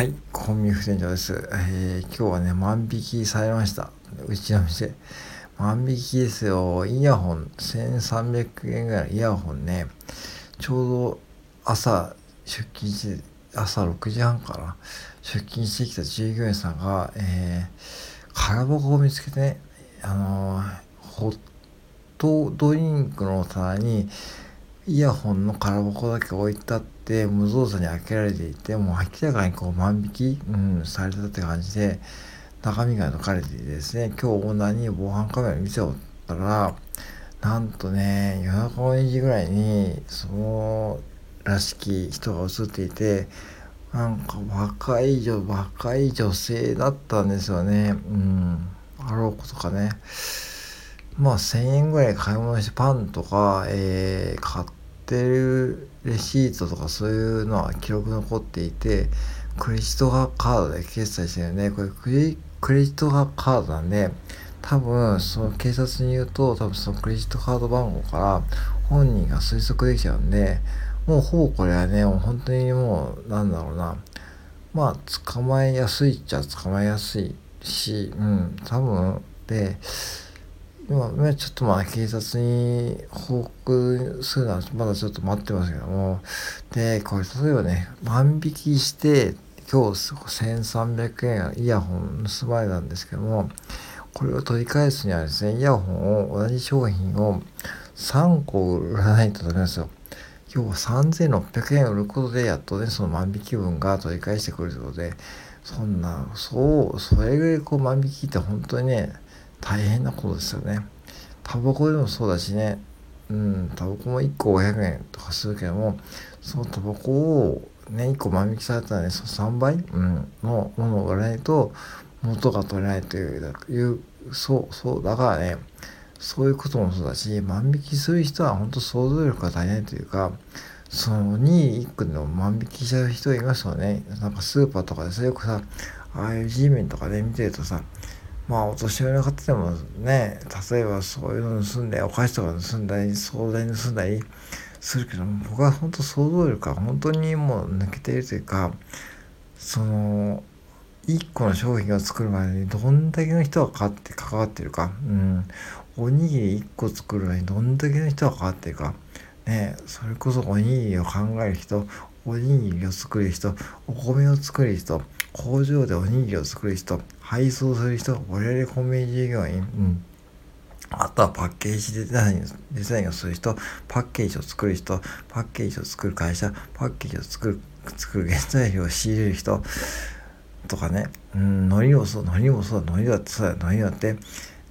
はい、コンビニ副店長です。えー、今日はね、万引きされました。うちの店。万引きですよ。イヤホン、1300円ぐらいのイヤホンね、ちょうど朝出勤して、朝6時半から出勤してきた従業員さんが、えー、空箱を見つけてね、あのー、ホットドリンクの棚に、イヤホンの空箱だけ置いてあって無造作に開けられていてもう明らかにこう万引き、うん、されたって感じで中身が抜かれていてですね今日オーナーに防犯カメラ見せおったらなんとね夜中の2時ぐらいにそのらしき人が映っていてなんか若い女若い女性だったんですよね。うんあろうことかね。まあ1000円ぐらい買い物してパンとか、えー、買ってってるレシートとかそういうのは記録残っていてクレジットカードで決済してるね。これクレクレジットカードなんで多分その警察に言うと多分そのクレジットカード番号から本人が推測できちゃうんでもうほぼこれはねもう本当にもうなんだろうな。まあ捕まえやすいっちゃ捕まえやすいしうん多分。で今、ちょっとまあ警察に報告するのはまだちょっと待ってますけども、で、これ例えばね、万引きして、今日1300円イヤホン盗まれたんですけども、これを取り返すにはですね、イヤホンを同じ商品を3個売らないとダメなんですよ。今日は3600円売ることでやっとね、その万引き分が取り返してくるということで、そんな、そう、それぐらいこう万引きって本当にね、大変なことですよね。タバコでもそうだしね、うん、タバコも1個500円とかするけども、そのタバコをね、1個万引きされたらね、その3倍、うん、のものを売らないと元が取れないという、そう、そう、だからね、そういうこともそうだし、万引きする人は本当想像力が足りないというか、その2位1個の万引きしちゃう人いますよね。なんかスーパーとかでさ、よくさ、ああいう G メンとかで、見てるとさ、まあお年寄りの方でもね例えばそういうの盗んでお菓子とか盗んだり総菜盗んだりするけど僕は本当想像力が本当にもう抜けているというかその1個の商品を作るまでにどんだけの人が関わって関わってるか、うん、おにぎり1個作るのにどんだけの人が関わってるか、ね、それこそおにぎりを考える人おにぎりを作る人お米を作る人工場でおにぎりを作る人、配送する人、我々コンビニ従業員、うん。あとはパッケージデザインデザインをする人、パッケージを作る人、パッケージを作る会社、パッケージを作る、作る原材料を仕入れる人とかね、うん、海苔をそう、海苔もそうだ、海苔だってそうだ、海苔だって、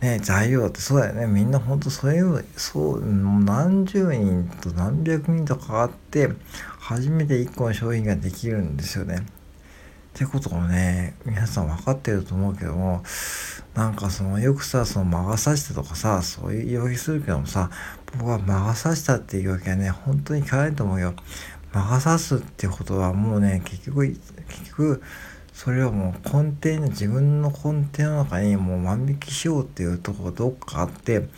ね、材料だってそうだよね。みんなほんとそういう、そう、何十人と何百人と関わって、初めて一個の商品ができるんですよね。ってことをね、皆さん分かってると思うけども、なんかその、よくさ、その魔が差したとかさ、そういう言い訳するけどもさ、僕は魔が差したっていうわけはね、本当に聞かないと思うよ。魔が差すってことはもうね、結局、結局、それはもう根底に、自分の根底の中にもう万引きしようっていうとこがどっかあって、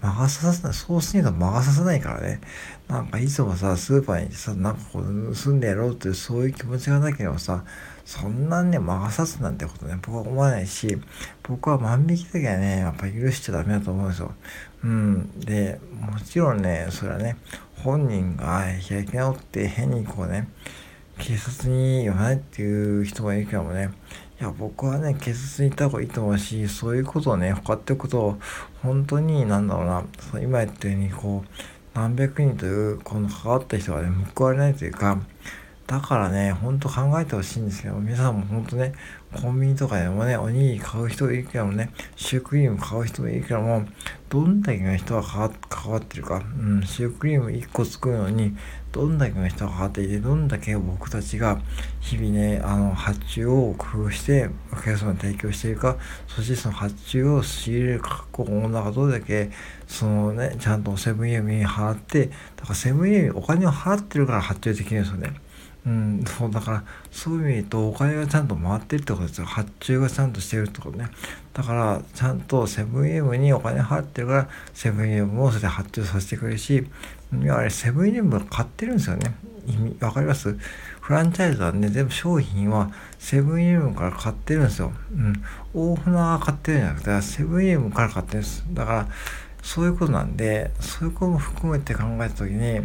魔が差さない、そうしないと魔が差さないからね。なんかいつもさ、スーパーにさ、なんかこう盗んでやろうっていうそういう気持ちがなければさ、そんなね、魔が差すなんてことね、僕は思わないし、僕は万引きだけはね、やっぱ許しちゃダメだと思うんですよ。うん。で、もちろんね、それはね、本人が開き直って変にこうね、警察に言わないっていう人もいるけどもね、いや、僕はね、警察に行った方がいいと思うし、そういうことをね、他ってことを、本当に、なんだろうな、今言ったように、こう、何百人という、この関わった人がね、報われないというか、だからね、ほんと考えてほしいんですけど、皆さんもほんとね、コンビニとかでもね、おにぎり買う人いるけどもね、シュークリーム買う人もいるけども、どんだけの人が関わってるか、うん、シュークリーム1個作るのに、どんだけの人が関わっていて、どんだけ僕たちが日々ね、あの、発注を工夫して、お客様に提供しているか、そしてその発注を仕入れる価格をがどれだけ、そのね、ちゃんとセブンイレブンに払って、だからセブンイレブンお金を払ってるから発注できるんですよね。うん、そうだからそういう意味で言うとお金がちゃんと回ってるってことですよ発注がちゃんとしてるってことねだからちゃんとセブンイレブンにお金払ってるからセブンイレブンもそれで発注させてくれるしいわゆるセブンイレブン買ってるんですよね意味わかります？フランチャイズはね、全部商品はセブンイレブンから買ってるんですよ。うん。大船が買ってるんじゃなくて、セブンイレブンから買ってるんです。だから、そういうことなんで、そういうことも含めて考えたときに、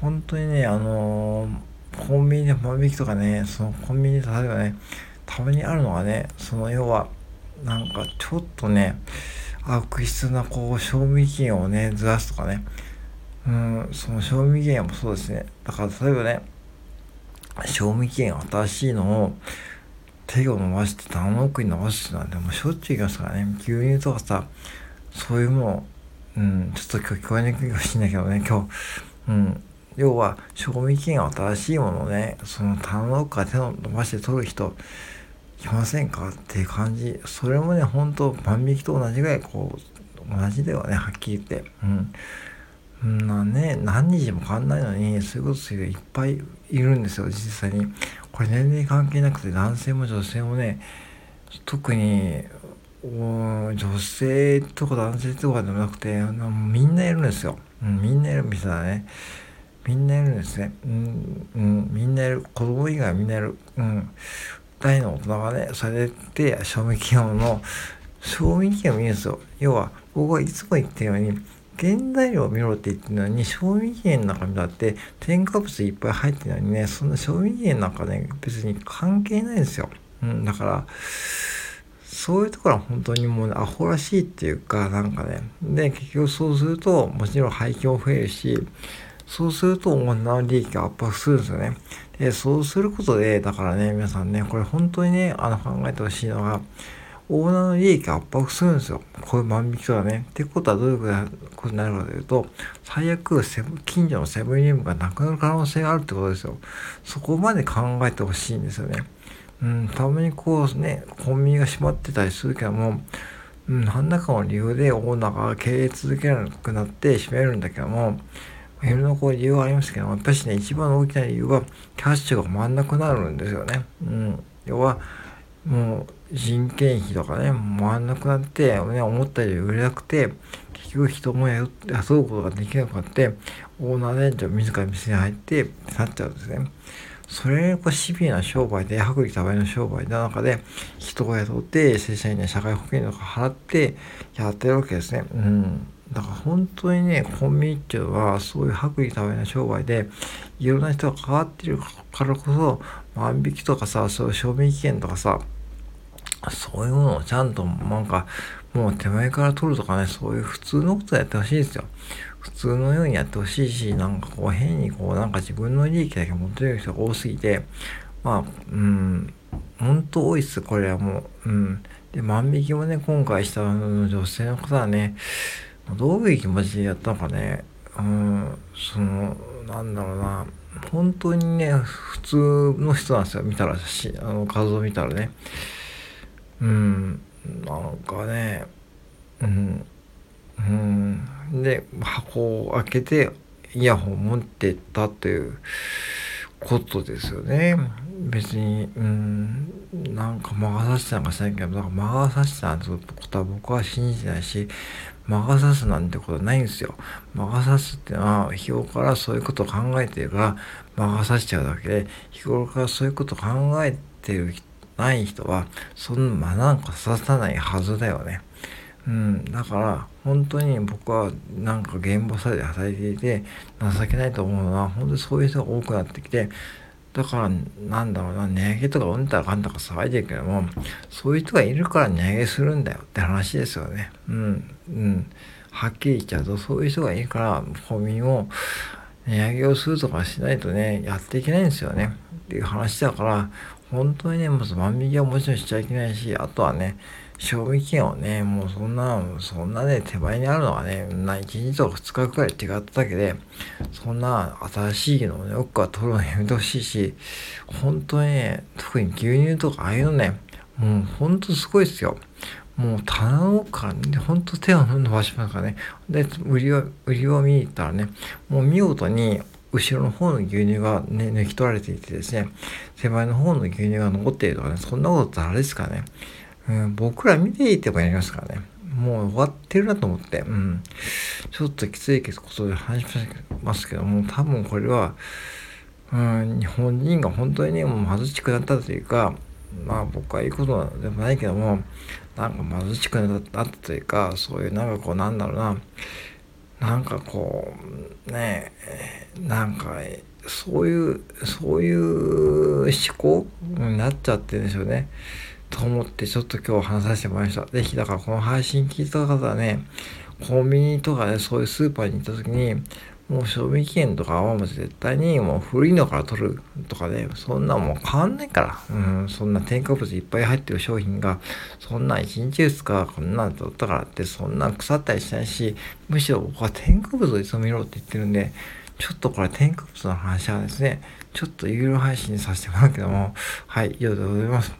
本当にね、あのー、コンビニで万引きとかね、そのコンビニで例えばね、たまにあるのがね、その要は、なんかちょっとね、悪質なこう、賞味期限をね、ずらすとかね、うん、その賞味期限もそうですね。だから例えばね、賞味期限新しいのを手を伸ばして棚の奥に伸ばすなんてもうしょっちゅう言いますからね。牛乳とかさ、そういうもの、うん、ちょっと今日聞こえにくいかもしれないけどね、今日、うん、要は賞味期限新しいものをね、その棚の奥から手を伸ばして取る人、いませんかっていう感じ。それもね、ほんと万引きと同じぐらいこう、同じだよね、はっきり言って。うん。なね、何日も変わんないのに、そういうことする人いっぱいいるんですよ、実際に。これ年齢関係なくて、男性も女性もね、特に、うん女性とか男性とかでもなくて、みんないるんですよ。うん、みんないるみたいなね。みんないるんですね。うん、うん、みんないる。子供以外みんないる。うん。大の大人がね、それで、賞味期限の、賞味期限を見るんですよ。要は、僕はいつも言ったように、原材料を見ろって言ってるのに、賞味期限の中にだって添加物いっぱい入ってるのにね、そんな賞味期限なんかね、別に関係ないんですよ。うん、だから、そういうところは本当にもう、ね、アホらしいっていうか、なんかね、で、結局そうすると、もちろん廃棄も増えるし、そうすると女の利益が圧迫するんですよね。で、そうすることで、だからね、皆さんね、これ本当にね、あの考えてほしいのが、オーナーの利益が圧迫するんですよ。こういう万引きとかね。ってことはどういうことになるかというと、最悪近所のセブンイレブンがなくなる可能性があるってことですよ。そこまで考えてほしいんですよね。うん、たまにこうね、コンビニが閉まってたりするけども、うん、何らかの理由でオーナーが経営続けなくなって閉めるんだけども、いろんなこう理由がありますけども、やっぱしね、一番大きな理由は、キャッシュが回んなくなるんですよね。うん。要は、もう人件費とかね、回んなくなって、ね、思ったより売れなくて、結局人も雇うことができなくなって、オーナーで自ら店に入って去っちゃうんですね。それがシビアな商売で、薄利多売の商売の中で、人を雇って、正社員に社会保険とか払ってやってるわけですね。うん。だから本当にね、コンビニっていうのは、そういう薄利多売な商売で、いろんな人が関わってるからこそ、万引きとかさ、そういう賞味期限とかさ、そういうものをちゃんとなんかもう手前から取るとかね、そういう普通のことやってほしいですよ。普通のようにやってほしいし、なんかこう変にこうなんか自分の利益だけ持ってる人が多すぎて、まあ、うん、本当多いっす、これはもう。うん。で、万引きもね、今回した女性の方はね、どういう気持ちでやったのかね、うん、その、なんだろうな、本当にね、普通の人なんですよ、見たら、しあの画像見たらね。うんなんかね。うんうん。で箱を開けてイヤホン持ってったということですよね。別にうんなんか魔が差したんかしないけどだか魔が差したんてことは僕は信じてないし魔が差すなんてことないんですよ魔が差すってのは日頃からそういうことを考えてるから魔が差しちゃうだけで日頃からそういうことを考えてるない人は、そんな、まなんか刺さないはずだよね。うん、だから、本当に僕はなんか現場サイドで働いていて、情けないと思うのは、本当にそういう人が多くなってきて、だから、なんだろうな、値上げとかうんたらかんたか騒いでるけども、そういう人がいるから値上げするんだよって話ですよね。うん、うん。はっきり言っちゃうと、そういう人がいるから、コンビニを値上げをするとかしないとね、やっていけないんですよね。っていう話だから、本当にね、まず万引きはもちろんしちゃいけないし、あとはね、賞味期限をね、もうそんな、そんなね、手前にあるのはね、な1日とか2日くらい違っただけで、そんな新しいのをね、奥から取るのやめてほしいし、本当にね、特に牛乳とかああいうのね、もう本当すごいですよ。もう棚の奥からね、ほんと手を伸ばしますからね。で、売りを、売りを見に行ったらね、もう見事に後ろの方の牛乳がね、抜き取られていてですね、手前の方の牛乳が残っているとかね、そんなことってあれですかね。うん、僕ら見ていてもやりますからね。もう終わってるなと思って、うん。ちょっときついことで話しますけども、多分これは、うん、日本人が本当にね、もう貧しくなったというか、まあ僕は言うことでもないけども、なんか貧しくなったというか、そういうなんかこうなんだろうな、なんかこう、ねえなんか、そういう、そういう思考になっちゃってるんですよね。と思ってちょっと今日話させてもらいました。ぜひだからこの配信聞いた方はね、コンビニとかね、そういうスーパーに行った時に、もう賞味期限とかはもう絶対にもう古いのから取るとかね、そんなもう変わんないから。うん、そんな添加物いっぱい入ってる商品が、そんな1日2日こんなん取ったからって、そんな腐ったりしないし、むしろ僕は添加物をいつも見ろって言ってるんで、ちょっとこれ添加物の話はですね、ちょっと有料配信させてもらうけども、はい、以上でございます。